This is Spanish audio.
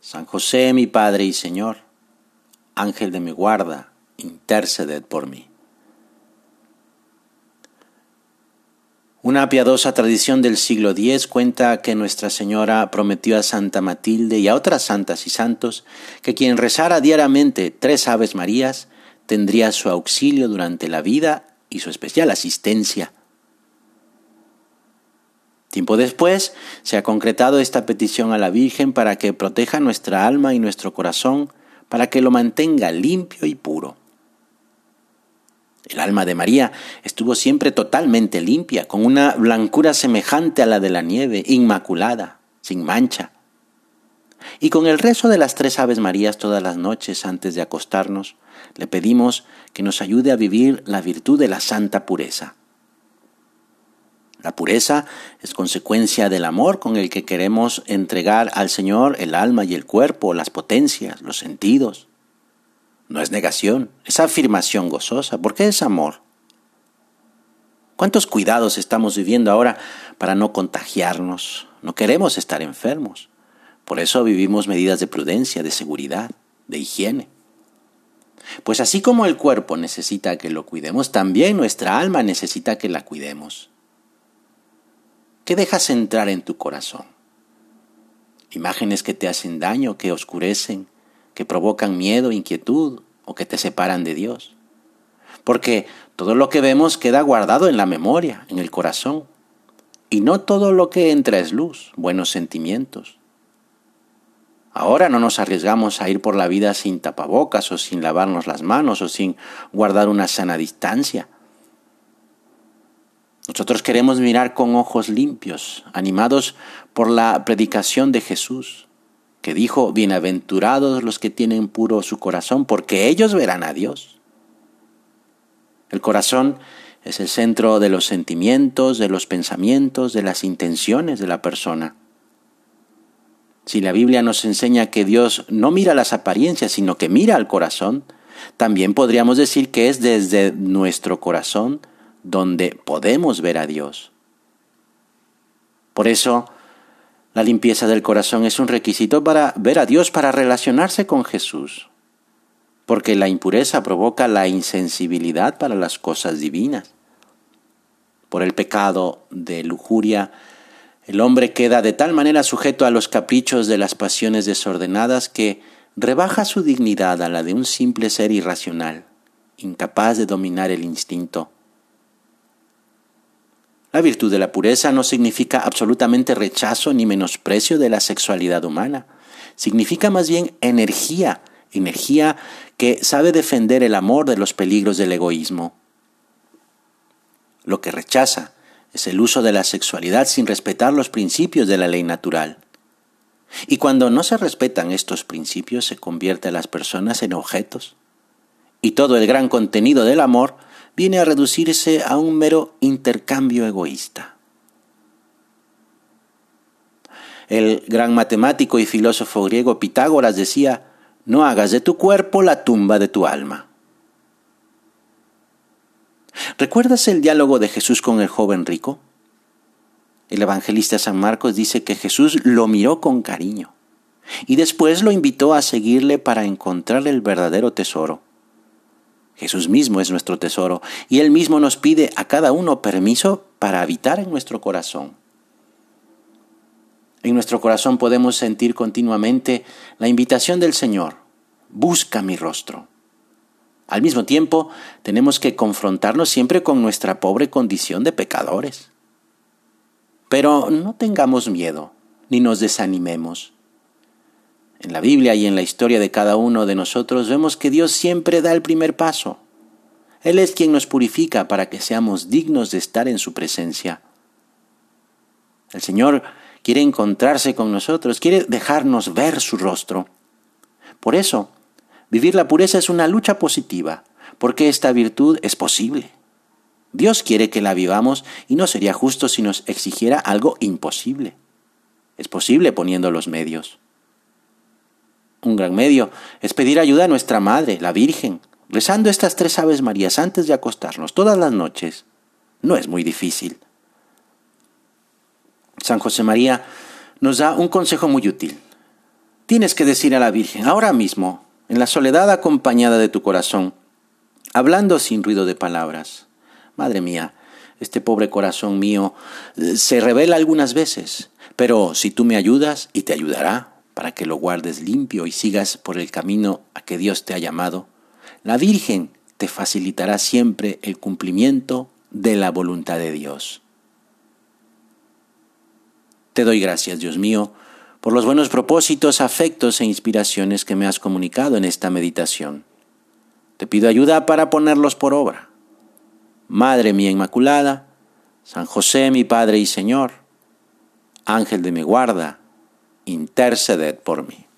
San José mi Padre y Señor, Ángel de mi guarda, interceded por mí. Una piadosa tradición del siglo X cuenta que Nuestra Señora prometió a Santa Matilde y a otras santas y santos que quien rezara diariamente tres Aves Marías tendría su auxilio durante la vida y su especial asistencia. Tiempo después se ha concretado esta petición a la Virgen para que proteja nuestra alma y nuestro corazón, para que lo mantenga limpio y puro. El alma de María estuvo siempre totalmente limpia, con una blancura semejante a la de la nieve, inmaculada, sin mancha. Y con el rezo de las tres Aves Marías todas las noches antes de acostarnos, le pedimos que nos ayude a vivir la virtud de la santa pureza. La pureza es consecuencia del amor con el que queremos entregar al Señor el alma y el cuerpo, las potencias, los sentidos. No es negación, es afirmación gozosa, porque es amor. ¿Cuántos cuidados estamos viviendo ahora para no contagiarnos? No queremos estar enfermos. Por eso vivimos medidas de prudencia, de seguridad, de higiene. Pues así como el cuerpo necesita que lo cuidemos, también nuestra alma necesita que la cuidemos. ¿Qué dejas entrar en tu corazón? Imágenes que te hacen daño, que oscurecen, que provocan miedo, inquietud o que te separan de Dios. Porque todo lo que vemos queda guardado en la memoria, en el corazón. Y no todo lo que entra es luz, buenos sentimientos. Ahora no nos arriesgamos a ir por la vida sin tapabocas o sin lavarnos las manos o sin guardar una sana distancia. Nosotros queremos mirar con ojos limpios, animados por la predicación de Jesús, que dijo, bienaventurados los que tienen puro su corazón, porque ellos verán a Dios. El corazón es el centro de los sentimientos, de los pensamientos, de las intenciones de la persona. Si la Biblia nos enseña que Dios no mira las apariencias, sino que mira al corazón, también podríamos decir que es desde nuestro corazón donde podemos ver a Dios. Por eso, la limpieza del corazón es un requisito para ver a Dios, para relacionarse con Jesús, porque la impureza provoca la insensibilidad para las cosas divinas. Por el pecado de lujuria, el hombre queda de tal manera sujeto a los caprichos de las pasiones desordenadas que rebaja su dignidad a la de un simple ser irracional, incapaz de dominar el instinto la virtud de la pureza no significa absolutamente rechazo ni menosprecio de la sexualidad humana. Significa más bien energía, energía que sabe defender el amor de los peligros del egoísmo. Lo que rechaza es el uso de la sexualidad sin respetar los principios de la ley natural. Y cuando no se respetan estos principios se convierte a las personas en objetos. Y todo el gran contenido del amor viene a reducirse a un mero intercambio egoísta. El gran matemático y filósofo griego Pitágoras decía, no hagas de tu cuerpo la tumba de tu alma. ¿Recuerdas el diálogo de Jesús con el joven rico? El evangelista San Marcos dice que Jesús lo miró con cariño y después lo invitó a seguirle para encontrar el verdadero tesoro. Jesús mismo es nuestro tesoro y Él mismo nos pide a cada uno permiso para habitar en nuestro corazón. En nuestro corazón podemos sentir continuamente la invitación del Señor, busca mi rostro. Al mismo tiempo, tenemos que confrontarnos siempre con nuestra pobre condición de pecadores. Pero no tengamos miedo, ni nos desanimemos. En la Biblia y en la historia de cada uno de nosotros vemos que Dios siempre da el primer paso. Él es quien nos purifica para que seamos dignos de estar en su presencia. El Señor quiere encontrarse con nosotros, quiere dejarnos ver su rostro. Por eso, vivir la pureza es una lucha positiva, porque esta virtud es posible. Dios quiere que la vivamos y no sería justo si nos exigiera algo imposible. Es posible poniendo los medios. Un gran medio es pedir ayuda a nuestra Madre, la Virgen, rezando estas tres Aves Marías antes de acostarnos todas las noches. No es muy difícil. San José María nos da un consejo muy útil. Tienes que decir a la Virgen ahora mismo, en la soledad acompañada de tu corazón, hablando sin ruido de palabras, Madre mía, este pobre corazón mío eh, se revela algunas veces, pero si tú me ayudas y te ayudará para que lo guardes limpio y sigas por el camino a que Dios te ha llamado, la Virgen te facilitará siempre el cumplimiento de la voluntad de Dios. Te doy gracias, Dios mío, por los buenos propósitos, afectos e inspiraciones que me has comunicado en esta meditación. Te pido ayuda para ponerlos por obra. Madre mía Inmaculada, San José mi Padre y Señor, Ángel de mi guarda, interceded por mí.